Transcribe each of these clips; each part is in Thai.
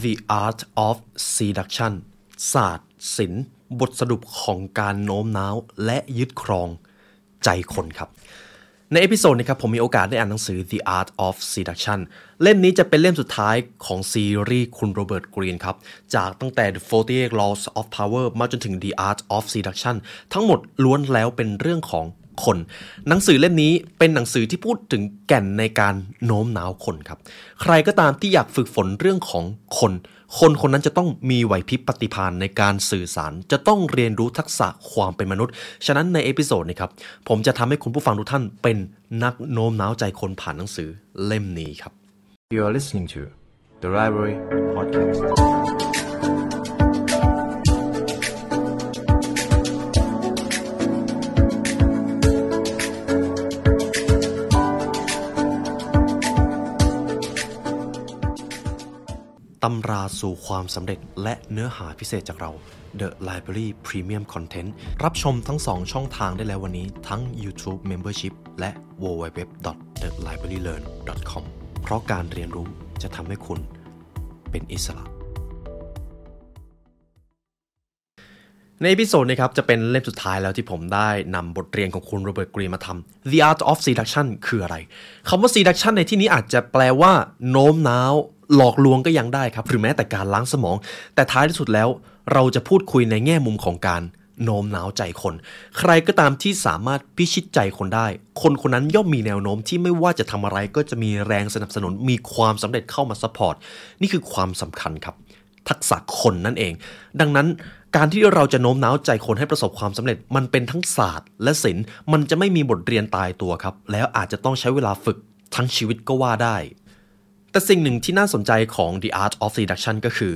The Art of Seduction ศาสตร์ศิลป์บทสรุปของการโน้มน้าวและยึดครองใจคนครับ ใน episode นี้ครับผมมีโอกาสได้อ่านหนังสือ The Art of Seduction เล่มนี้จะเป็นเล่มสุดท้ายของซีรีส์คุณโรเบิร์ตกรีนครับ จากตั้งแต่ The 48 Laws of Power มาจนถึง The Art of Seduction ทั้งหมดล้วนแล้วเป็นเรื่องของ คน หนังสือเล่มนี้เป็นหนังสือที่พูดถึงแก่นในการโน้มน้าวคนครับ ใครก็ตามที่อยากฝึกฝนเรื่องของคน คนคนนั้นจะต้องมีไหวพริบปฏิภาณในการสื่อสาร จะต้องเรียนรู้ทักษะความเป็นมนุษย์ ฉะนั้นใน episode นี้ครับ ผมจะทำให้คุณผู้ฟังทุกท่านเป็นนักโน้มน้าวใจคนผ่านหนังสือเล่มนี้ครับ You are listening to the Library Podcast. ตำราสู่ความสำเร็จและเนื้อหาพิเศษจากเรา The Library Premium Content รับชมทั้ง 2 ช่องทางได้แล้ววันนี้ทั้ง YouTube Membership และ www.thelibrarylearn.com เพราะการเรียนรู้จะทำให้คุณเป็นอิสระ ใน episode นี้ครับจะเป็นเล่มสุดท้ายแล้วที่ผมได้นำบทเรียนของคุณโรเบิร์ตกรีนมาทำ The Art of Seduction คืออะไรคำว่า Seduction ในที่นี้อาจจะแปลว่า โน้มน้าว หลอกลวงก็ยังได้ครับ หรือแม้แต่การล้างสมอง แต่ท้ายที่สุดแล้ว เราจะพูดคุยในแง่มุมของการโน้มน้าวใจคน ใครก็ตามที่สามารถพิชิตใจคนได้ คนคนนั้นย่อมมีแนวโน้มที่ไม่ว่าจะทำอะไรก็จะมีแรงสนับสนุนมีความสำเร็จเข้ามา support นี่คือความสำคัญครับ ทักษะคนนั่นเอง ดังนั้นการที่เราจะโน้มน้าวใจคนให้ประสบความสำเร็จ มันเป็นทั้งศาสตร์ และศิลป์มันจะไม่มีบทเรียนตายตัวครับ แล้วอาจจะต้องใช้เวลาฝึกทั้งชีวิตก็ว่าได้ แต่สิ่งหนึ่งที่น่าสนใจของ The Art of Seduction ก็คือ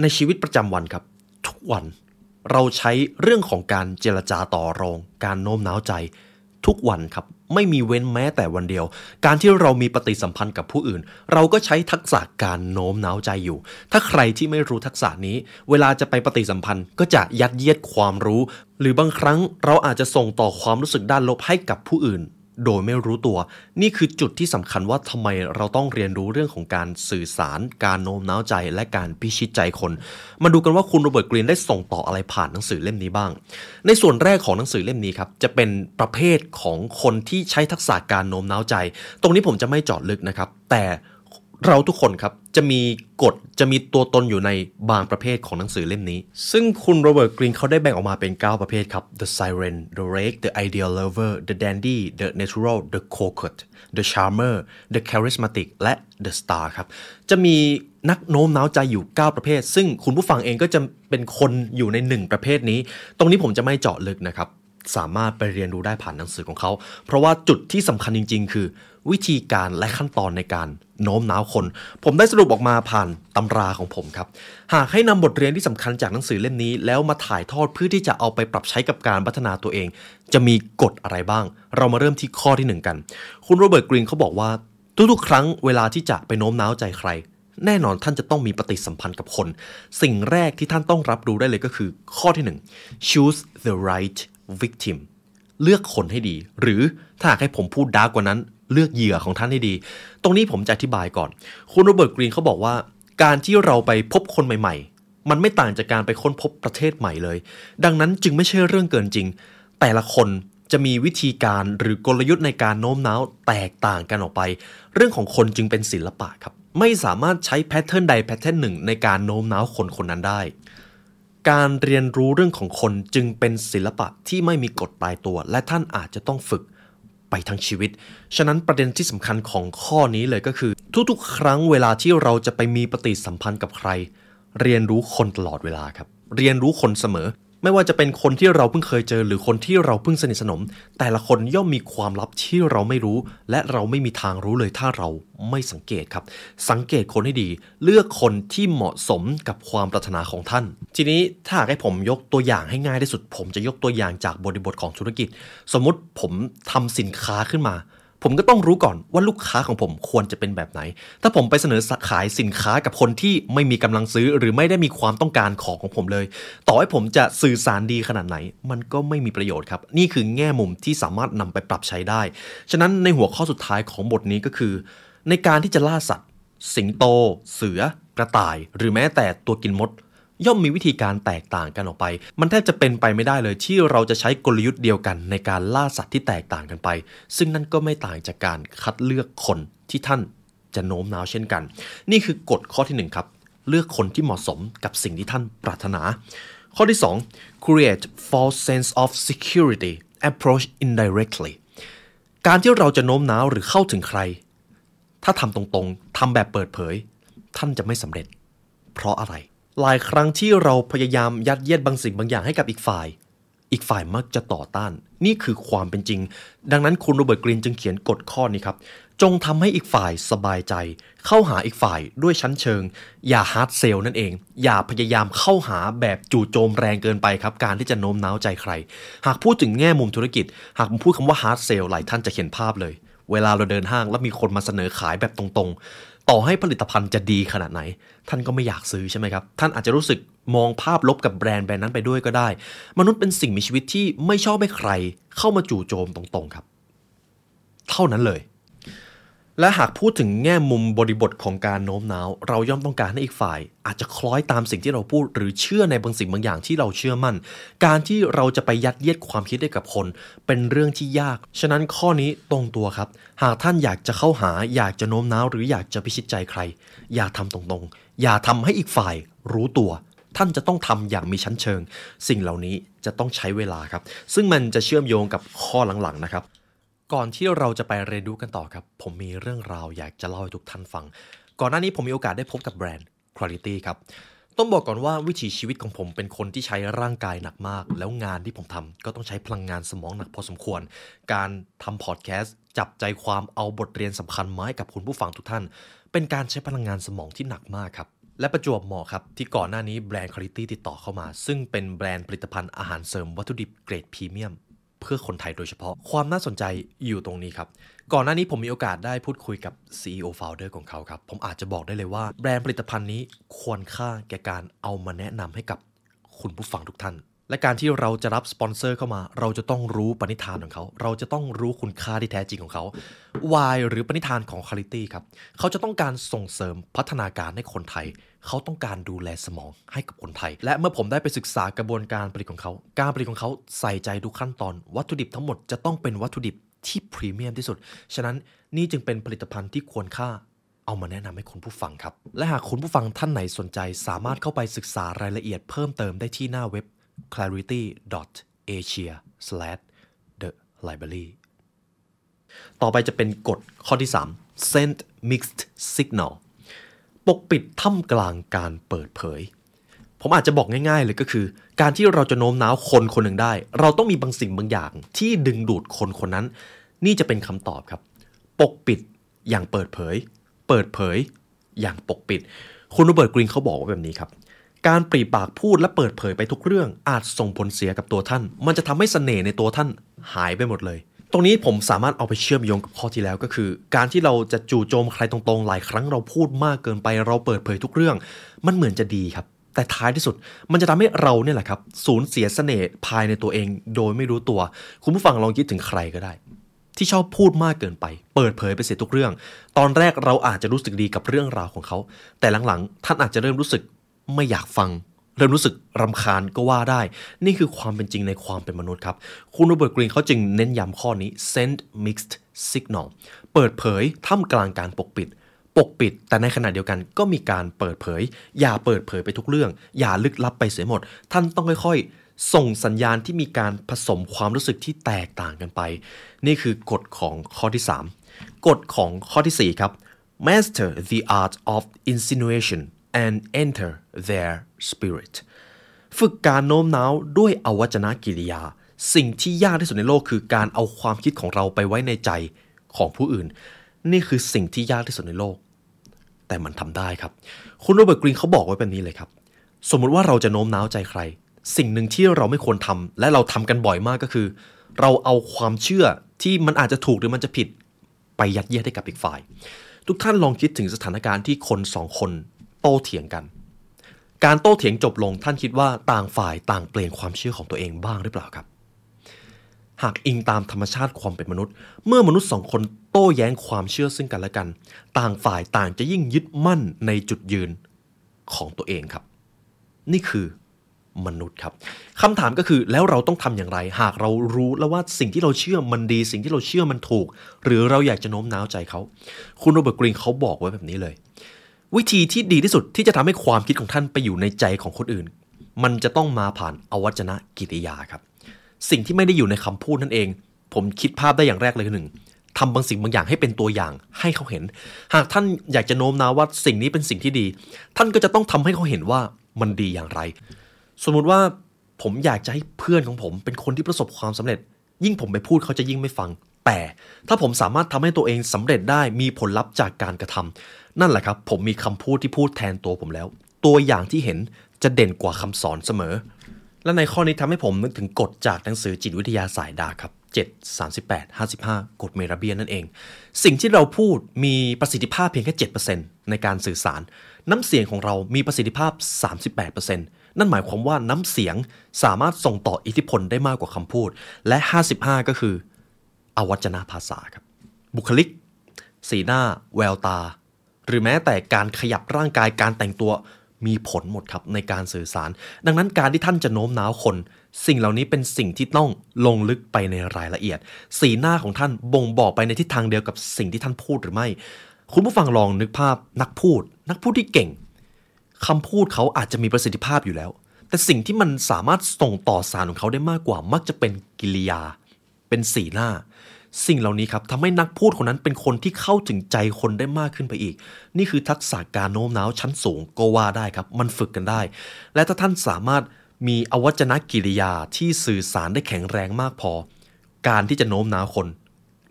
ในชีวิตประจำวันครับ ทุกวันเราใช้เรื่องของการเจรจาต่อรอง การโน้มน้าวใจ ทุกวันครับ ไม่มีเว้นแม้แต่วันเดียว การที่เรามีปฏิสัมพันธ์กับผู้อื่น เราก็ใช้ทักษะการโน้มน้าวใจอยู่ ถ้าใครที่ไม่รู้ทักษะนี้ เวลาจะไปปฏิสัมพันธ์ก็จะยัดเยียดความรู้ หรือบางครั้งเราอาจจะส่งต่อความรู้สึกด้านลบให้กับผู้อื่น โดยไม่รู้ตัว นี่คือจุดที่สำคัญว่าทำไมเราต้องเรียนรู้เรื่องของการสื่อสาร การโน้มน้าวใจ และการพิชิตใจคน มาดูกันว่าคุณโรเบิร์ตกรีนได้ส่งต่ออะไรผ่านหนังสือเล่มนี้บ้าง ในส่วนแรกของหนังสือเล่มนี้ครับจะเป็นประเภทของคนที่ใช้ทักษะการโน้มน้าวใจ ตรงนี้ผมจะไม่เจาะลึกนะครับ แต่ เราทุกคนครับ จะมีกฎจะมีตัวตนอยู่ในบางประเภทของหนังสือเล่มนี้ ซึ่งคุณโรเบิร์ตกรีนเขาได้แบ่งออกมาเป็น 9 ประเภทครับ the siren the rake the ideal lover the dandy the natural the coquette the charmer the charismatic และ the star ครับ จะมีนักโน้มน้าวใจอยู่ 9 ประเภท ซึ่งคุณผู้ฟังเองก็จะเป็นคนอยู่ใน 1 ประเภทนี้ ตรงนี้ผมจะไม่เจาะลึกนะครับ สามารถไปเรียนรู้ได้ผ่านหนังสือของเขา เพราะว่าจุดที่สำคัญจริง ๆ คือ วิธีการและขั้นตอนในการโน้มน้าวคน ผมได้สรุปออกมาผ่านตำราของผมครับ หากให้นำบทเรียนที่สำคัญจากหนังสือเล่มนี้ แล้วมาถ่ายทอดเพื่อที่จะเอาไปปรับใช้กับการพัฒนาตัวเอง จะมีกฎอะไรบ้าง เรามาเริ่มที่ข้อที่หนึ่งกัน คุณโรเบิร์ตกรีนเขาบอกว่าทุกๆ ครั้งเวลาที่จะไปโน้มน้าวใจใคร แน่นอนท่านจะต้องมีปฏิสัมพันธ์กับคน สิ่งแรกที่ท่านต้องรับรู้ได้เลยก็คือ ข้อที่หนึ่ง choose the right victim เลือกคนให้ดี หรือถ้าหากให้ผมพูด dark กว่านั้น เลือกเหยื่อของท่านให้ดี ตรงนี้ผมจะอธิบายก่อน คุณโรเบิร์ตกรีนเขาบอกว่า การที่เราไปพบคนใหม่ ๆ มันไม่ต่างจากการไปค้นพบประเทศใหม่เลย ดังนั้นจึงไม่ใช่เรื่องเกินจริง แต่ละคนจะมีวิธีการหรือกลยุทธ์ในการโน้มน้าวแตกต่างกันออกไป เรื่องของคนจึงเป็นศิลปะครับ ไม่สามารถใช้ pattern ใด pattern หนึ่งในการโน้มน้าวคนคนนั้นได้ การเรียนรู้เรื่องของคนจึงเป็นศิลปะที่ไม่มีกฎตายตัว และท่านอาจจะต้องฝึกไปทั้งชีวิต ฉะนั้นประเด็นที่สำคัญของข้อนี้เลยก็คือ ทุกๆ ครั้งเวลาที่เราจะไปมีปฏิสัมพันธ์กับใคร เรียนรู้คนตลอดเวลาครับ เรียนรู้คนเสมอ ไม่ว่าจะเป็นคนที่เราเพิ่งเคยเจอ หรือคนที่เราเพิ่งสนิทสนม แต่ละคนย่อมมีความลับที่เราไม่รู้ และเราไม่มีทางรู้เลยถ้าเราไม่สังเกตครับ สังเกตคนให้ดี เลือกคนที่เหมาะสมกับความปรารถนาของท่าน ทีนี้ถ้าให้ผมยกตัวอย่างให้ง่ายที่สุด ผมจะยกตัวอย่างจากบริบทของธุรกิจ สมมุติผมทำสินค้าขึ้นมา ผมก็ต้องรู้ก่อนว่าลูกค้าของผมควรจะเป็นแบบไหน ถ้าผมไปเสนอขายสินค้ากับคนที่ไม่มีกำลังซื้อหรือไม่ได้มีความต้องการของของผมเลย ต่อให้ผมจะสื่อสารดีขนาดไหน มันก็ไม่มีประโยชน์ครับ นี่คือแง่มุมที่สามารถนำไปปรับใช้ได้ ฉะนั้นในหัวข้อสุดท้ายของบทนี้ก็คือ ในการที่จะล่าสัตว์ สิงโต เสือกระต่าย หรือแม้แต่ตัวกินมด ย่อมมีวิธีการแตกต่างกันออกไป มันแทบจะเป็นไปไม่ได้เลยที่เราจะใช้กลยุทธ์เดียวกันในการล่าสัตว์ที่แตกต่างกันไป ซึ่งนั่นก็ไม่ต่างจากการคัดเลือกคนที่ท่านจะโน้มน้าวเช่นกัน นี่คือกฎข้อที่หนึ่งครับ เลือกคนที่เหมาะสมกับสิ่งที่ท่านปรารถนา ข้อที่ 2 create false sense of security approach indirectly การที่เราจะโน้มน้าวหรือเข้าถึงใคร ถ้าทำตรงๆทำแบบเปิดเผย ท่านจะไม่สำเร็จ เพราะอะไร หลายครั้งที่เราพยายามยัดเยียดบางสิ่งบางอย่างให้กับอีกฝ่าย อีกฝ่ายมักจะต่อต้าน นี่คือความเป็นจริง ดังนั้นคุณโรเบิร์ตกรีนจึงเขียนกฎข้อนี้ครับ จงทำให้อีกฝ่ายสบายใจ เข้าหาอีกฝ่ายด้วยชั้นเชิง อย่า hard sell นั่นเอง อย่าพยายามเข้าหาแบบจู่โจมแรงเกินไปครับ การที่จะโน้มน้าวใจใคร หากพูดถึงแง่มุมธุรกิจ หากผมพูดคำว่า hard sell หลายท่านจะเห็นภาพเลย เวลาเราเดินห้างแล้วมีคนมาเสนอขายแบบตรงๆ ต่อให้ผลิตภัณฑ์จะดีขนาดไหน ท่านก็ไม่อยากซื้อใช่ไหมครับ ท่านอาจจะรู้สึกมองภาพลบกับแบรนด์แบรนด์นั้นไปด้วยก็ได้ มนุษย์เป็นสิ่งมีชีวิตที่ไม่ชอบให้ใคร เข้ามาจู่โจมตรงๆครับ เท่านั้นเลย และหากพูดถึงแง่มุมบริบทของการโน้มน้าว เราย่อมต้องการให้อีกฝ่าย อาจจะคล้อยตามสิ่งที่เราพูด หรือเชื่อในบางสิ่งบางอย่างที่เราเชื่อมั่น การที่เราจะไปยัดเยียดความคิดให้กับคน เป็นเรื่องที่ยาก ฉะนั้นข้อนี้ตรงตัวครับ หากท่านอยากจะเข้าหา อยากจะโน้มน้าวหรืออยากจะพิชิตใจใคร อย่าทำตรงๆ อย่าทำให้อีกฝ่ายรู้ตัวท่านจะต้องทำอย่างมีชั้นเชิง สิ่งเหล่านี้จะต้องใช้เวลาครับ ซึ่งมันจะเชื่อมโยงกับข้อหลังๆนะครับ ก่อนที่เราจะไปเรียนรู้กันต่อครับ ผมมีเรื่องราวอยากจะเล่าให้ทุกท่านฟัง ก่อนหน้านี้ผมมีโอกาสได้พบกับแบรนด์ Quality ครับ ต้องบอกก่อนว่าวิถีชีวิตของผมเป็นคนที่ใช้ร่างกายหนักมาก แล้วงานที่ผมทำก็ต้องใช้พลังงานสมองหนักพอสมควร การทำพอดแคสต์จับใจความเอาบทเรียนสำคัญมาให้กับคุณผู้ฟังทุกท่าน เป็นการใช้พลังงานสมองที่หนักมากครับและประจวบเหมาะครับ ที่ก่อนหน้านี้แบรนด์ Quality ติดต่อเข้ามา ซึ่งเป็นแบรนด์ผลิตภัณฑ์อาหารเสริมวัตถุดิบเกรดพรีเมียม เพื่อคนไทยโดยเฉพาะ ความน่าสนใจอยู่ตรงนี้ครับ ก่อนหน้านี้ผมมีโอกาสได้พูดคุยกับ CEO Founder ของเขาครับ ผมอาจจะบอกได้เลยว่า แบรนด์ผลิตภัณฑ์นี้ควรค่าแก่การเอามาแนะนำให้กับคุณผู้ฟังทุกท่านและการที่เราจะรับสปอนเซอร์เข้ามา เราจะต้องรู้ปณิธานของเขา เราจะต้องรู้คุณค่าที่แท้จริงของเขา Why หรือปณิธานของ Quality ครับ เขาจะต้องการส่งเสริมพัฒนาการให้คนไทย เขาต้องการดูแลสมองให้กับคนไทย และเมื่อผมได้ไปศึกษากระบวนการผลิตของเขา การผลิตของเขาใส่ใจทุกขั้นตอน วัตถุดิบทั้งหมดจะต้องเป็นวัตถุดิบที่พรีเมียมที่สุด ฉะนั้นนี่จึงเป็นผลิตภัณฑ์ที่ควรค่าเอามาแนะนำให้คุณผู้ฟังครับ และหากคุณผู้ฟังท่านไหนสนใจ สามารถเข้าไปศึกษารายละเอียดเพิ่มเติมได้ที่หน้าเว็บ clarity.asia/the library ต่อไปจะเป็นกฎข้อที่ 3 send mixed signal ปกปิดท่ามกลางการเปิดเผย ผมอาจจะบอกง่าย ๆ เลยก็คือ การที่เราจะโน้มน้าวคนคนหนึ่งได้ เราต้องมีบางสิ่งบางอย่าง ที่ดึงดูดคนคนนั้น นี่จะเป็นคำตอบครับ ปกปิดอย่างเปิดเผย เปิดเผย อย่างปกปิด คุณโรเบิร์ตกรีนเขาบอกว่าแบบนี้ครับการปรีปากพูดและเปิดเผยไปทุกเรื่องอาจส่งผลเสียกับตัวท่าน มันจะทำให้เสน่ห์ในตัวท่านหายไปหมดเลย ตรงนี้ผมสามารถเอาไปเชื่อมโยงกับข้อที่แล้วก็คือ การที่เราจะจู่โจมใครตรงๆ หลายครั้งเราพูดมากเกินไปเราเปิดเผยทุกเรื่อง มันเหมือนจะดีครับ แต่ท้ายที่สุด มันจะทำให้เราเนี่ยแหละครับสูญเสียเสน่ห์ภายในตัวเอง โดยไม่รู้ตัว คุณผู้ฟังลองคิดถึงใครก็ได้ ที่ชอบพูดมากเกินไป เปิดเผยไปเสียทุกเรื่อง ตอนแรกเราอาจจะรู้สึกดีกับเรื่องราวของเขา แต่หลังๆ ท่านอาจจะเริ่มรู้สึกไม่อยากฟัง เริ่มรู้สึกรำคาญก็ว่าได้ นี่คือความเป็นจริงในความเป็นมนุษย์ครับ คุณโรเบิร์ตกรีนเขาจึงเน้นย้ำข้อนี้ send mixed signal เปิดเผยท่ามกลางการปกปิด ปกปิด แต่ในขณะเดียวกันก็มีการเปิดเผย อย่าเปิดเผยไปทุกเรื่อง อย่าลึกลับไปเสียหมด ท่านต้องค่อยๆ ส่งสัญญาณที่มีการผสมความรู้สึกที่แตกต่างกันไป นี่คือกฎของข้อที่ 3 กฎของข้อทีสี่4 ครับ master the art of insinuation and enter their spirit ฝึกการโน้มน้าวด้วยอวัจนกิริยา สิ่งที่ยากที่สุดในโลกคือการเอาความคิดของเราไปไว้ในใจของผู้อื่น นี่คือสิ่งที่ยากที่สุดในโลก แต่มันทำได้ครับ คุณโรเบิร์ตกรีนเขาบอกไว้แบบนี้เลยครับ สมมุติว่าเราจะโน้มน้าวใจใคร สิ่งหนึ่งที่เราไม่ควรทำและเราทำกันบ่อยมากก็คือ เราเอาความเชื่อที่มันอาจจะถูกหรือมันจะผิด ไปยัดเยียดให้กับอีกฝ่าย ทุกท่านลองคิดถึงสถานการณ์ที่คนสองคน โต้เถียงกัน การโต้เถียงจบลงท่านคิดว่าต่างฝ่ายต่างเปลี่ยนความเชื่อของตัวเองบ้างหรือเปล่าครับ หากอิงตามธรรมชาติความเป็นมนุษย์ เมื่อมนุษย์สองคนโต้แย้งความเชื่อซึ่งกันและกัน ต่างฝ่ายต่างจะยิ่งยึดมั่นในจุดยืนของตัวเองครับ นี่คือมนุษย์ครับคำถามก็คือแล้วเราต้องทำอย่างไร หากเรารู้แล้วว่าสิ่งที่เราเชื่อมันดี สิ่งที่เราเชื่อมันถูก หรือเราอยากจะโน้มน้าวใจเขา คุณโรเบิร์ตกรีนเขาบอกไว้แบบนี้เลย วิธีที่ดีที่สุดที่จะทำให้ความคิดของท่านไปอยู่ในใจของคนอื่น มันจะต้องมาผ่านอวัจนะกิริยาครับ สิ่งที่ไม่ได้อยู่ในคำพูดนั่นเอง ผมคิดภาพได้อย่างแรกเลยหนึ่งทำบางสิ่งบางอย่างให้เป็นตัวอย่างให้เขาเห็น หากท่านอยากจะโน้มน้าวว่าสิ่งนี้เป็นสิ่งที่ดี ท่านก็จะต้องทำให้เขาเห็นว่ามันดีอย่างไร สมมุติว่าผมอยากจะให้เพื่อนของผม เป็นคนที่ประสบความสำเร็จ ยิ่งผมไปพูดเขาจะยิ่งไม่ฟัง แต่ถ้าผมสามารถทำให้ตัวเองสำเร็จได้มีผลลัพธ์จากการกระทำ นั่นแหละครับ ผมมีคำพูดที่พูดแทนตัวผมแล้ว ตัวอย่างที่เห็นจะเด่นกว่าคำสอนเสมอ และในข้อนี้ทำให้ผมนึกถึงกฎจากหนังสือจิตวิทยาสายดาครับ 7 38 55 กฎเมราเบียนนั่นเอง สิ่งที่เราพูดมีประสิทธิภาพเพียงแค่ 7%ในการสื่อสาร น้ำเสียงของเรามีประสิทธิภาพ 38%นั่นหมายความว่าน้ำเสียงสามารถส่งต่ออิทธิพลได้มากกว่าคำพูด และ 55 ก็คือ อวัจนภาษาครับ บุคลิก สีหน้า แววตา หรือแม้แต่การขยับร่างกายการแต่งตัวมีผลหมดครับในการสื่อสาร ดังนั้นการที่ท่านจะโน้มน้าวคน สิ่งเหล่านี้เป็นสิ่งที่ต้องลงลึกไปในรายละเอียด สีหน้าของท่านบ่งบอกไปในทิศทางเดียวกับสิ่งที่ท่านพูดหรือไม่ คุณผู้ฟังลองนึกภาพนักพูด นักพูดที่เก่งคำพูดเขาอาจจะมีประสิทธิภาพอยู่แล้ว แต่สิ่งที่มันสามารถส่งต่อสารของเขาได้มากกว่า มักจะเป็นกิริยา เป็นสีหน้า สิ่งเหล่านี้ครับทำให้นักพูดคนนั้นเป็นคนที่เข้าถึงใจคนได้มากขึ้นไปอีก นี่คือทักษะการโน้มน้าวชั้นสูงก็ว่าได้ครับ มันฝึกกันได้ และถ้าท่านสามารถมีอวัจนกิริยาที่สื่อสารได้แข็งแรงมากพอ การที่จะโน้มน้าวคน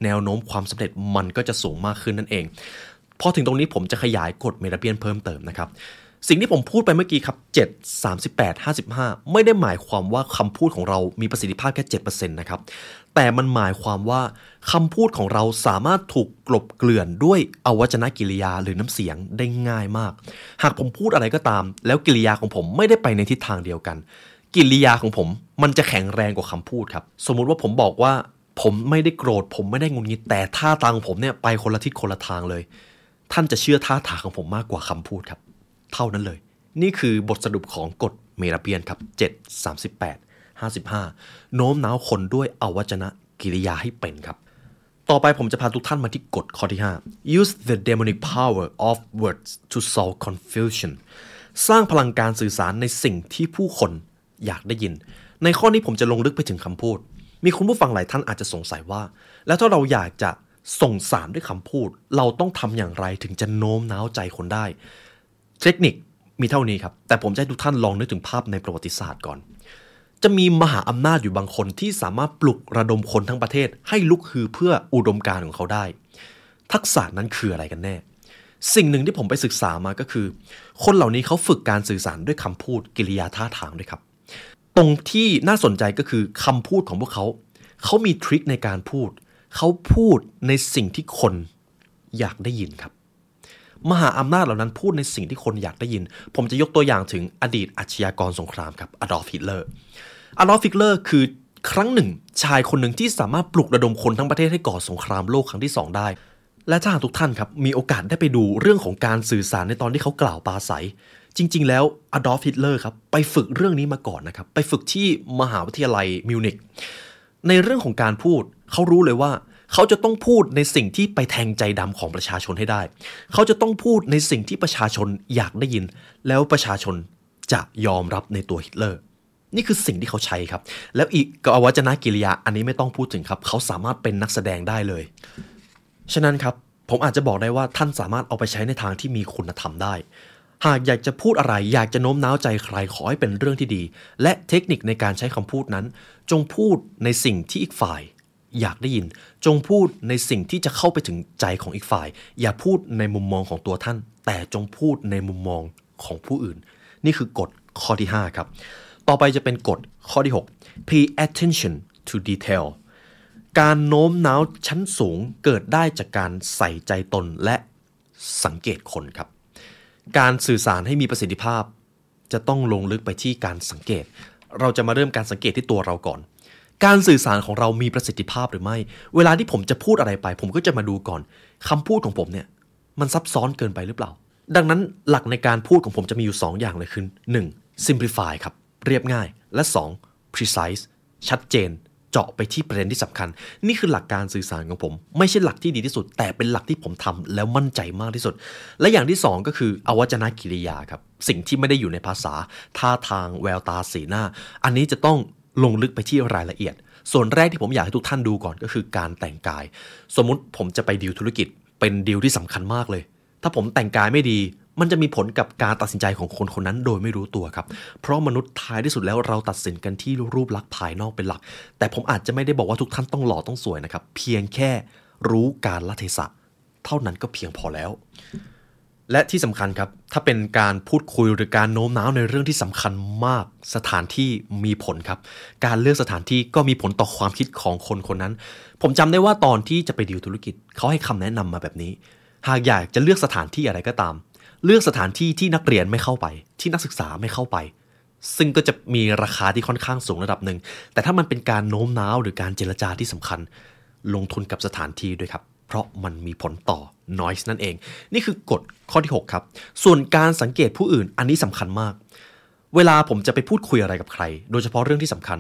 แนวโน้มความสำเร็จมันก็จะสูงมากขึ้นนั่นเองพอถึงตรงนี้ผมจะขยายกฎเมราเบียนเพิ่มเติมนะครับสิ่งที่ผมพูดไปเมื่อกี้ครับ 7 38 55 ไม่ได้หมายความว่าคำพูดของเรามีประสิทธิภาพแค่ 7%นะครับ แต่มันหมายความว่าคำพูดของเราสามารถถูกกลบเกลื่อนด้วยอวัจนกิริยาหรือน้ำเสียงได้ง่ายมาก หากผมพูดอะไรก็ตาม แล้วกิริยาของผมไม่ได้ไปในทิศทางเดียวกัน กิริยาของผมมันจะแข็งแรงกว่าคำพูดครับ สมมุติว่าผมบอกว่า ผมไม่ได้โกรธ ผมไม่ได้งุนงิดแต่ท่าทางของผมเนี่ยไปคนละทิศคนละทางเลย ท่านจะเชื่อท่าทางของผมมากกว่าคำพูดครับ เท่านั้นเลย นี่คือบทสรุปของกฎเมราเบียนครับ7 38 55 โน้มน้าวคนด้วยอวัจนะกิริยาให้เป็นครับ ต่อไปผมจะพาทุกท่านมาที่กฎข้อที่ 5 use the demonic power of words to solve confusion สร้างพลังการสื่อสารในสิ่งที่ผู้คนอยากได้ยิน ในข้อนี้ผมจะลงลึกไปถึงคำพูด มีคุณผู้ฟังหลายท่านอาจจะสงสัยว่า แล้วถ้าเราอยากจะส่งสารด้วยคำพูด เราต้องทำอย่างไรถึงจะโน้มน้าวใจคนได้ เทคนิคมีเท่านี้ครับ แต่ผมจะให้ทุกท่านลองนึกถึงภาพในประวัติศาสตร์ก่อน จะมีมหาอำนาจอยู่บางคนที่สามารถปลุกระดมคนทั้งประเทศ ให้ลุกฮือเพื่ออุดมการของเขาได้ ทักษะนั้นคืออะไรกันแน่ สิ่งหนึ่งที่ผมไปศึกษามาก็คือ คนเหล่านี้เขาฝึกการสื่อสารด้วยคำพูดกิริยาท่าทางด้วยครับ ตรงที่น่าสนใจก็คือคำพูดของพวกเขาเขามีทริคในการพูด เขาพูดในสิ่งที่คนอยากได้ยินครับ มหาอำนาจเหล่านั้นพูดในสิ่งที่คนอยากได้ยิน ผมจะยกตัวอย่างถึงอดีตอาชญากรสงครามครับอดอล์ฟฮิตเลอร์ อดอล์ฟฮิตเลอร์คือครั้งหนึ่ง ชายคนหนึ่งที่สามารถปลุกระดมคนทั้งประเทศให้ก่อสงครามโลกครั้งที่ 2 ได้ และถ้าหากทุกท่านครับมีโอกาสได้ไปดูเรื่องของการสื่อสารในตอนที่เขากล่าวปราศรัย จริง ๆ แล้วอดอล์ฟฮิตเลอร์ครับไปฝึกเรื่องนี้มาก่อนนะครับไปฝึกที่มหาวิทยาลัยมิวนิกในเรื่องของการพูดเขารู้เลยว่าเขาจะต้องพูดในสิ่งที่ไปแทงใจดำของประชาชนให้ได้ เขาจะต้องพูดในสิ่งที่ประชาชนอยากได้ยิน แล้วประชาชนจะยอมรับในตัวฮิตเลอร์ นี่คือสิ่งที่เขาใช้ครับ แล้วอีกกอวัจนกิริยาอันนี้ไม่ต้องพูดถึงครับ เขาสามารถเป็นนักแสดงได้เลย ฉะนั้นครับผมอาจจะบอกได้ว่าท่านสามารถเอาไปใช้ในทางที่มีคุณธรรมได้ หากอยากจะพูดอะไรอยากจะโน้มน้าวใจใครขอให้เป็นเรื่องที่ดี และเทคนิคในการใช้คำพูดนั้น จงพูดในสิ่งที่อีกฝ่าย อยากได้ยิน จงพูดในสิ่งที่จะเข้าไปถึงใจของอีกฝ่าย อย่าพูดในมุมมองของตัวท่าน แต่จงพูดในมุมมองของผู้อื่น นี่คือกฎข้อที่ 5 ครับ ต่อไปจะเป็นกฎข้อที่ 6 pay attention to detail การโน้มน้าวชั้นสูงเกิดได้จากการใส่ใจตนและสังเกตคนครับ การสื่อสารให้มีประสิทธิภาพ จะต้องลงลึกไปที่การสังเกต เราจะมาเริ่มการสังเกตที่ตัวเราก่อน การสื่อสารของเรามีประสิทธิภาพหรือไม่ เวลาที่ผมจะพูดอะไรไป ผมก็จะมาดูก่อนคำพูดของผมเนี่ย มันซับซ้อนเกินไปหรือเปล่า ดังนั้นหลักในการพูดของผมจะมีอยู่ 2 อย่างเลยคือ 1. simplify ครับ เรียบง่าย และ 2. precise ชัดเจน เจาะไปที่ประเด็นที่สำคัญ นี่คือหลักการสื่อสารของผม ไม่ใช่หลักที่ดีที่สุด แต่เป็นหลักที่ผมทำแล้วมั่นใจมากที่สุด และอย่างที่ 2 ก็คืออวัจนกิริยาครับ สิ่งที่ไม่ได้อยู่ในภาษา ท่าทางแววตาสีหน้า อันนี้จะต้องลงลึกไปที่รายละเอียด ส่วนแรกที่ผมอยากให้ทุกท่านดูก่อนก็คือการแต่งกาย สมมุติผมจะไปดีลธุรกิจ เป็นดีลที่สำคัญมากเลย ถ้าผมแต่งกายไม่ดี มันจะมีผลกับการตัดสินใจของคนคนนั้นโดยไม่รู้ตัวครับ เพราะมนุษย์ท้ายที่สุดแล้วเราตัดสินกันที่รูปลักษณ์ภายนอกเป็นหลัก แต่ผมอาจจะไม่ได้บอกว่าทุกท่านต้องหล่อต้องสวยนะครับ เพียงแค่รู้การละเทศะ เท่านั้นก็เพียงพอแล้ว และที่สำคัญครับ ถ้าเป็นการพูดคุยหรือการโน้มน้าวในเรื่องที่สำคัญมาก สถานที่มีผลครับ การเลือกสถานที่ก็มีผลต่อความคิดของคนคนนั้น ผมจำได้ว่าตอนที่จะไปดีลธุรกิจเขาให้คำแนะนำมาแบบนี้ หากอยากจะเลือกสถานที่อะไรก็ตาม เลือกสถานที่ที่นักเรียนไม่เข้าไป ที่นักศึกษาไม่เข้าไป ซึ่งก็จะมีราคาที่ค่อนข้างสูงระดับหนึ่ง แต่ถ้ามันเป็นการโน้มน้าวหรือการเจรจาที่สำคัญ ลงทุนกับสถานที่ด้วยครับ เพราะมันมีผลต่อ noise นั่นเอง นี่คือกฎข้อที่ 6 ครับ ส่วนการสังเกตผู้อื่นอันนี้สำคัญมาก เวลาผมจะไปพูดคุยอะไรกับใคร โดยเฉพาะเรื่องที่สำคัญ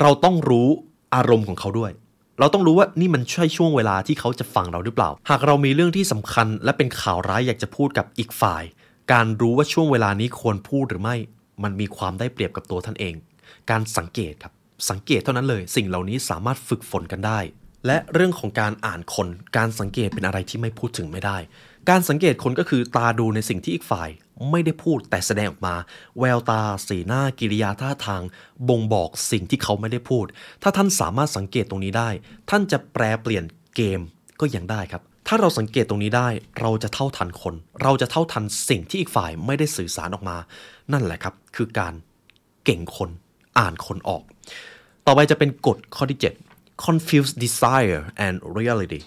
เราต้องรู้อารมณ์ของเขาด้วย เราต้องรู้ว่านี่มันใช่ช่วงเวลาที่เขาจะฟังเราหรือเปล่า หากเรามีเรื่องที่สำคัญ และเป็นข่าวร้ายอยากจะพูดกับอีกฝ่าย การรู้ว่าช่วงเวลานี้ควรพูดหรือไม่ มันมีความได้เปรียบกับตัวท่านเอง การสังเกตครับ สังเกตเท่านั้นเลย สิ่งเหล่านี้สามารถฝึกฝนกันได้ และเรื่องของการอ่านคน การสังเกตเป็นอะไรที่ไม่พูดถึงไม่ได้ การสังเกตคนก็คือตาดูในสิ่งที่อีกฝ่าย ไม่ได้พูดแต่แสดงออกมา แววตา สีหน้ากิริยาท่าทาง บ่งบอกสิ่งที่เขาไม่ได้พูด ถ้าท่านสามารถสังเกตตรงนี้ได้ ท่านจะแปลเปลี่ยนเกมก็ยังได้ครับ ถ้าเราสังเกตตรงนี้ได้ เราจะเท่าทันคน เราจะเท่าทันสิ่งที่อีกฝ่ายไม่ได้สื่อสารออกมา นั่นแหละครับ คือการเก่งคน อ่านคนออก ต่อไปจะเป็นกฎข้อที่ 7 confuse desire and reality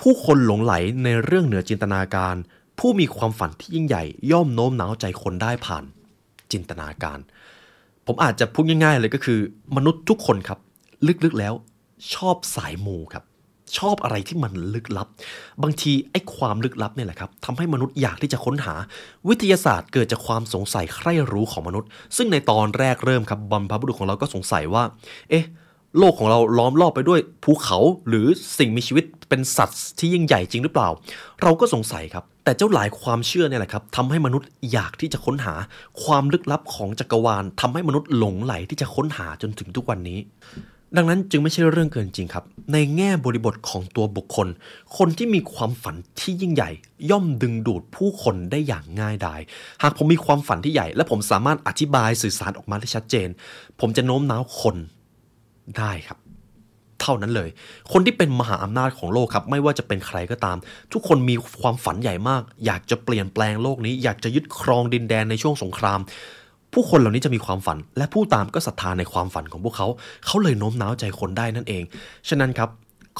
ผู้คนหลงไหลในเรื่องเหนือจินตนาการ ผู้มีความฝันที่ยิ่งใหญ่ย่อมโน้มน้าวใจคนได้ผ่านจินตนาการ ผมอาจจะพูดง่าย ๆ เลยก็คือ มนุษย์ทุกคนครับ ลึกๆแล้วชอบสายมูครับชอบอะไรที่มันลึกลับ บางทีไอ้ความลึกลับเนี่ยแหละครับทำให้มนุษย์อยากที่จะค้นหา วิทยาศาสตร์เกิดจากความสงสัยใคร่รู้ของมนุษย์ ซึ่งในตอนแรกเริ่มครับบรรพบุรุษของเราก็สงสัยว่า เอ๊ะ โลกของเราล้อมรอบไปด้วยภูเขาหรือสิ่งมีชีวิตเป็นสัตว์ที่ยิ่งใหญ่จริงหรือเปล่า เราก็สงสัยครับ แต่เจ้าหลายความเชื่อเนี่ยแหละครับทำให้มนุษย์อยากที่จะค้นหาความลึกลับของจักรวาลทำให้มนุษย์หลงไหลที่จะค้นหาจนถึงทุกวันนี้ ดังนั้นจึงไม่ใช่เรื่องเกินจริงครับ ในแง่บริบทของตัวบุคคล คนที่มีความฝันที่ยิ่งใหญ่ ย่อมดึงดูดผู้คนได้อย่างง่ายดาย หากผมมีความฝันที่ใหญ่ และผมสามารถอธิบายสื่อสารออกมาได้ชัดเจน ผมจะโน้มน้าวคน ได้ครับ เท่านั้นเลย คนที่เป็นมหาอำนาจของโลกครับ ไม่ว่าจะเป็นใครก็ตาม ทุกคนมีความฝันใหญ่มาก อยากจะเปลี่ยนแปลงโลกนี้ อยากจะยึดครองดินแดนในช่วงสงคราม ผู้คนเหล่านี้จะมีความฝัน และผู้ตามก็ศรัทธาในความฝันของพวกเขา เขาเลยโน้มน้าวใจคนได้นั่นเอง ฉะนั้นครับ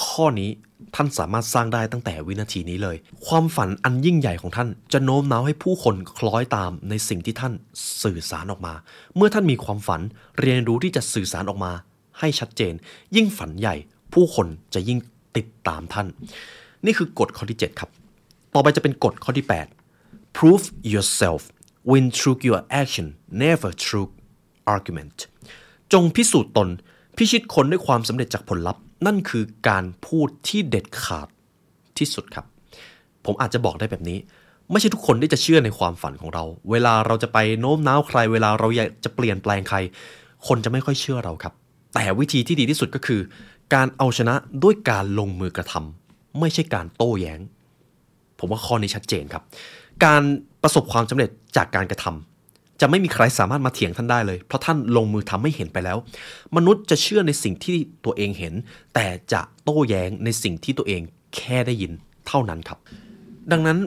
ข้อนี้ท่านสามารถสร้างได้ตั้งแต่วินาทีนี้เลย ความฝันอันยิ่งใหญ่ของท่าน จะโน้มน้าวให้ผู้คนคล้อยตามในสิ่งที่ท่านสื่อสารออกมา เมื่อท่านมีความฝันเรียนรู้ที่จะสื่อสารออกมา ให้ชัดเจน ยิ่งฝันใหญ่ผู้คนจะยิ่งติดตามท่าน นี่คือกฎข้อที่ 7 ครับ ต่อไปจะเป็นกฎข้อที่ 8 prove yourself win through your action never through argument จงพิสูจน์ตนพิชิตคนด้วยความสำเร็จจากผลลัพธ์ นั่นคือการพูดที่เด็ดขาดที่สุดครับ ผมอาจจะบอกได้แบบนี้ ไม่ใช่ทุกคนที่จะเชื่อในความฝันของเรา เวลาเราจะไปโน้มน้าวใคร เวลาเราอยากจะเปลี่ยนแปลงใคร คนจะไม่ค่อยเชื่อเราครับ แต่วิธีที่ดีที่สุดก็คือ การเอาชนะด้วยการลงมือกระทำไม่ใช่การโต้แย้ง ผมว่าข้อนี้ชัดเจนครับ การประสบความสำเร็จจากการกระทำจะไม่มีใครสามารถมาเถียงท่านได้เลย เพราะท่านลงมือทำให้เห็นไปแล้ว มนุษย์จะเชื่อในสิ่งที่ตัวเองเห็น แต่จะโต้แย้งในสิ่งที่ตัวเองแค่ได้ยินเท่านั้นครับ ดังนั้น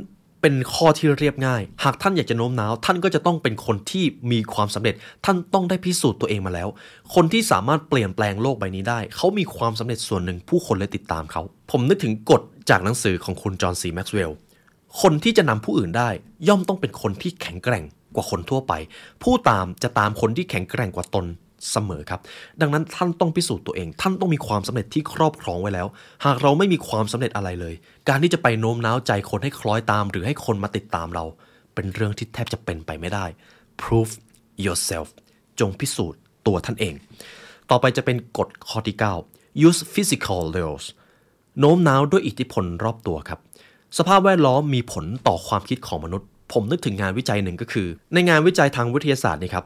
เป็นข้อที่เรียบง่าย หากท่านอยากจะโน้มน้าว ท่านก็จะต้องเป็นคนที่มีความสำเร็จ ท่านต้องได้พิสูจน์ตัวเองมาแล้ว คนที่สามารถเปลี่ยนแปลงโลกใบนี้ได้ เขามีความสำเร็จส่วนหนึ่งผู้คนเลยติดตามเขา ผมนึกถึงกฎจากหนังสือของคุณจอห์นซีแม็กซ์เวลล์คนที่จะนำผู้อื่นได้ ย่อมต้องเป็นคนที่แข็งแกร่งกว่าคนทั่วไป ผู้ตามจะตามคนที่แข็งแกร่งกว่าตน เสมอครับ ดังนั้นท่านต้องพิสูจน์ตัวเอง ท่านต้องมีความสำเร็จที่ครอบครองไว้แล้ว หากเราไม่มีความสำเร็จอะไรเลย การที่จะไปโน้มน้าวใจคนให้คล้อยตาม หรือให้คนมาติดตามเรา เป็นเรื่องที่แทบจะเป็นไปไม่ได้ prove yourself จงพิสูจน์ตัวท่านเอง ต่อไปจะเป็นกฎข้อที่ 9 use physical laws โน้มน้าวด้วยอิทธิพลรอบตัวครับ สภาพแวดล้อมมีผลต่อความคิดของมนุษย์ ผมนึกถึงงานวิจัยหนึ่งก็คือ ในงานวิจัยทางวิทยาศาสตร์นี่ครับ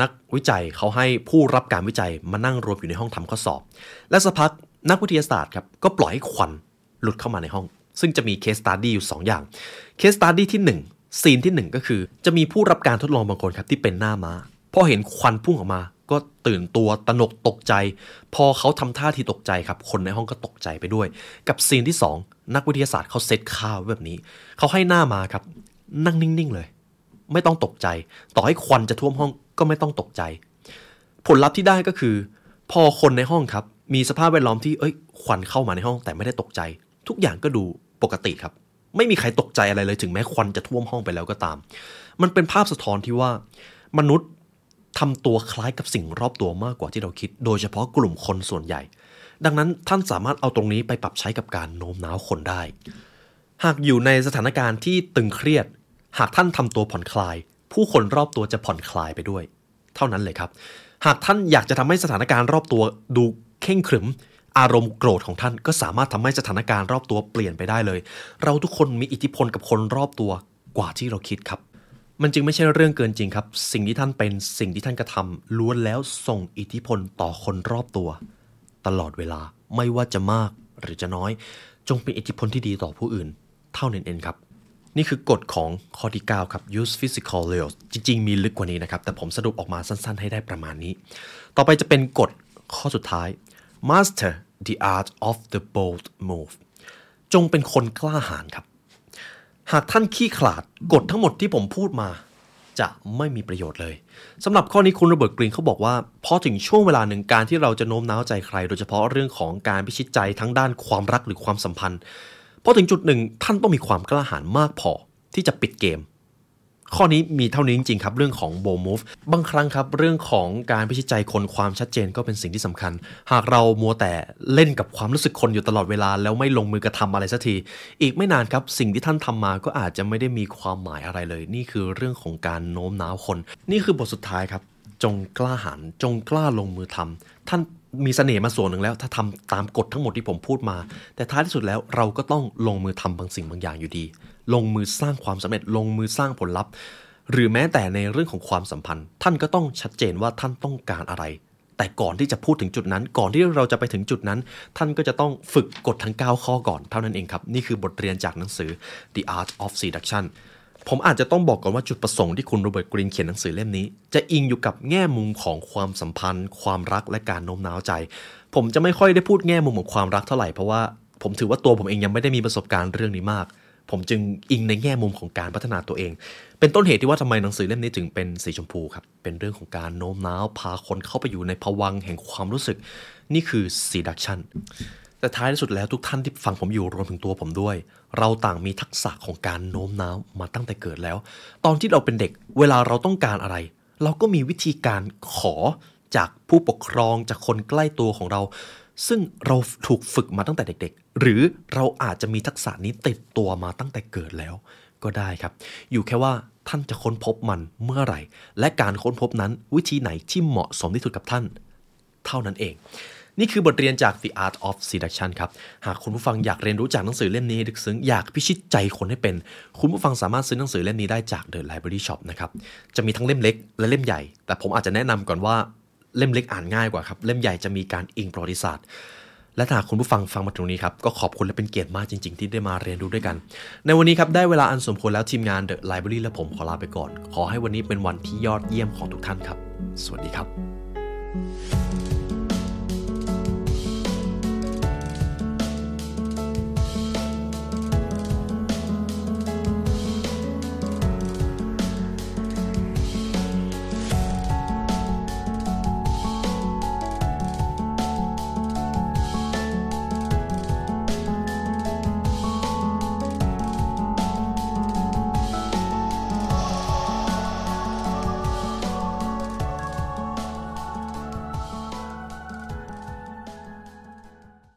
นักวิจัยเขาให้ผู้รับการวิจัยมานั่งรวมอยู่ในห้องทำข้อสอบ และสักพักนักวิทยาศาสตร์ครับก็ปล่อยให้ควันหลุดเข้ามาในห้อง ซึ่งจะมี case study อยู่ 2 อย่าง case study ที่1 scene ที่ 1 ก็คือ จะมีผู้รับการทดลองบางคนครับที่เป็นหน้าม้าพอเห็นควันพุ่งออกมาก็ตื่นตัวตระหนกตกใจ พอเขาทำท่าที่ตกใจครับคนในห้องก็ตกใจไปด้วย กับ scene ที่ 2 นักวิทยาศาสตร์เขาเซตข้าแบบนี้ เขาให้หน้าม้าครับ นั่งนิ่งๆเลย ไม่ต้องตกใจ ต่อให้ควันจะท่วมห้องก็ไม่ต้องตกใจ ผลลัพธ์ที่ได้ก็คือ พอคนในห้องครับ มีสภาพแวดล้อมที่เอ้ยควันเข้ามาในห้องแต่ไม่ได้ตกใจ ทุกอย่างก็ดูปกติครับ ไม่มีใครตกใจอะไรเลยถึงแม้ควันจะท่วมห้องไปแล้วก็ตาม มันเป็นภาพสะท้อนที่ว่ามนุษย์ทำตัวคล้ายกับสิ่งรอบตัวมากกว่าที่เราคิด โดยเฉพาะกลุ่มคนส่วนใหญ่ ดังนั้นท่านสามารถเอาตรงนี้ไปปรับใช้กับการโน้มน้าวคนได้ หากอยู่ในสถานการณ์ที่ตึงเครียด หากท่านทำตัวผ่อนคลาย ผู้คนรอบตัวจะผ่อนคลายไปด้วย เท่านั้นเลยครับ หากท่านอยากจะทำให้สถานการณ์รอบตัวดูเข่งขรึม อารมณ์โกรธของท่านก็สามารถทำให้สถานการณ์รอบตัวเปลี่ยนไปได้เลย เราทุกคนมีอิทธิพลกับคนรอบตัวกว่าที่เราคิดครับ มันจึงไม่ใช่เรื่องเกินจริงครับ สิ่งที่ท่านเป็นสิ่งที่ท่านกระทำล้วนแล้วส่งอิทธิพลต่อคนรอบตัว ตลอดเวลาไม่ว่าจะมากหรือจะน้อย จงเป็นอิทธิพลที่ดีต่อผู้อื่น เท่านั้นเองครับ นี่คือกฎของข้อที่ 9 ครับ use physical laws จริง ๆ มีลึกกว่านี้นะครับ แต่ผมสรุปออกมาสั้น ๆ ให้ได้ประมาณนี้ ต่อไปจะเป็นกฎข้อสุดท้าย master the art of the bold move จงเป็นคนกล้าหาญครับ หากท่านขี้ขลาดกฎทั้งหมดที่ผมพูดมา จะไม่มีประโยชน์เลยสำหรับข้อนี้คุณโรเบิร์ตกรีนเขาบอกว่าพอถึงช่วงเวลาหนึ่งการที่เราจะโน้มน้าวใจใคร โดยเฉพาะเรื่องของการพิชิตใจทั้งด้านความรักหรือความสัมพันธ์ พอถึงจุดหนึ่งท่านต้องมีความกล้าหาญมากพอที่จะปิดเกม ข้อนี้มีเท่านี้จริงๆครับ เรื่องของโบมูฟบางครั้งครับ เรื่องของการพิชิตใจคนความชัดเจนก็เป็นสิ่งที่สำคัญ หากเรามัวแต่เล่นกับความรู้สึกคนอยู่ตลอดเวลา แล้วไม่ลงมือกระทำอะไรสักที อีกไม่นานครับ สิ่งที่ท่านทำมาก็อาจจะไม่ได้มีความหมายอะไรเลย นี่คือเรื่องของการโน้มน้าวคน นี่คือบทสุดท้ายครับ จงกล้าหาญจงกล้าลงมือทำท่านมีเสน่ห์มาส่วนหนึ่งแล้ว ถ้าทำตามกฎทั้งหมดที่ผมพูดมา แต่ท้ายที่สุดแล้วเราก็ต้องลงมือทำบางสิ่งบางอย่างอยู่ดี ลงมือสร้างความสำเร็จลงมือสร้างผลลัพธ์ หรือแม้แต่ในเรื่องของความสัมพันธ์ ท่านก็ต้องชัดเจนว่าท่านต้องการอะไร แต่ก่อนที่จะพูดถึงจุดนั้น ก่อนที่เราจะไปถึงจุดนั้น ท่านก็จะต้องฝึกกฎทั้ง 9 ข้อก่อนเท่านั้นเองครับนี่คือบทเรียนจากหนังสือ The Art of Seduction ผมอาจจะต้องบอกก่อนว่าจุดประสงค์ที่คุณโรเบิร์ตกรีนเขียนหนังสือเล่มนี้ จะอิงอยู่กับแง่มุมของความสัมพันธ์ ความรักและการโน้มน้าวใจ ผมจะไม่ค่อยได้พูดแง่มุมของความรักเท่าไหร่เพราะว่าผมถือว่าตัวผมเองยังไม่ได้มีประสบการณ์เรื่องนี้มาก ผมจึงอิงในแง่มุมของการพัฒนาตัวเอง เป็นต้นเหตุที่ว่าทำไมหนังสือเล่มนี้ถึงเป็นสีชมพูครับเป็นเรื่องของการโน้มน้าวพาคนเข้าไปอยู่ในภวังแห่งความรู้สึก นี่คือ seduction แต่ท้ายที่สุดแล้วทุกท่านที่ฟังผมอยู่รวมถึงตัวผมด้วย เราต่างมีทักษะของการโน้มน้าวมาตั้งแต่เกิดแล้ว ตอนที่เราเป็นเด็กเวลาเราต้องการอะไร เราก็มีวิธีการขอจากผู้ปกครองจากคนใกล้ตัวของเรา ซึ่งเราถูกฝึกมาตั้งแต่เด็ก ๆ หรือเราอาจจะมีทักษะนี้ติดตัวมาตั้งแต่เกิดแล้ว ก็ได้ครับ อยู่แค่ว่าท่านจะค้นพบมันเมื่อไหร่ และการค้นพบนั้นวิธีไหนที่เหมาะสมที่สุดกับท่าน เท่านั้นเอง นี่คือบทเรียนจาก The Art of Seduction ครับ หากคุณผู้ฟังอยากเรียนรู้จากหนังสือเล่มนี้ให้ลึกซึ้งอยากพิชิตใจคนให้เป็น คุณผู้ฟังสามารถซื้อหนังสือเล่มนี้ได้จาก The Library Shop นะครับ จะมีทั้งเล่มเล็กและเล่มใหญ่ แต่ผมอาจจะแนะนำก่อนว่าเล่มเล็กอ่านง่ายกว่าครับ เล่มใหญ่จะมีการอิงประวัติศาสตร์และหากคุณผู้ฟังฟังมาตรงนี้ครับ ก็ขอบคุณและเป็นเกียรติมากจริง ๆ ที่ได้มาเรียนรู้ด้วยกัน ในวันนี้ครับ ได้เวลาอันสมควรแล้วทีมงาน The Library และผมขอลาไปก่อน ขอให้วันนี้เป็นวันที่ยอดเยี่ยมของทุกท่านครับ สวัสดีครับ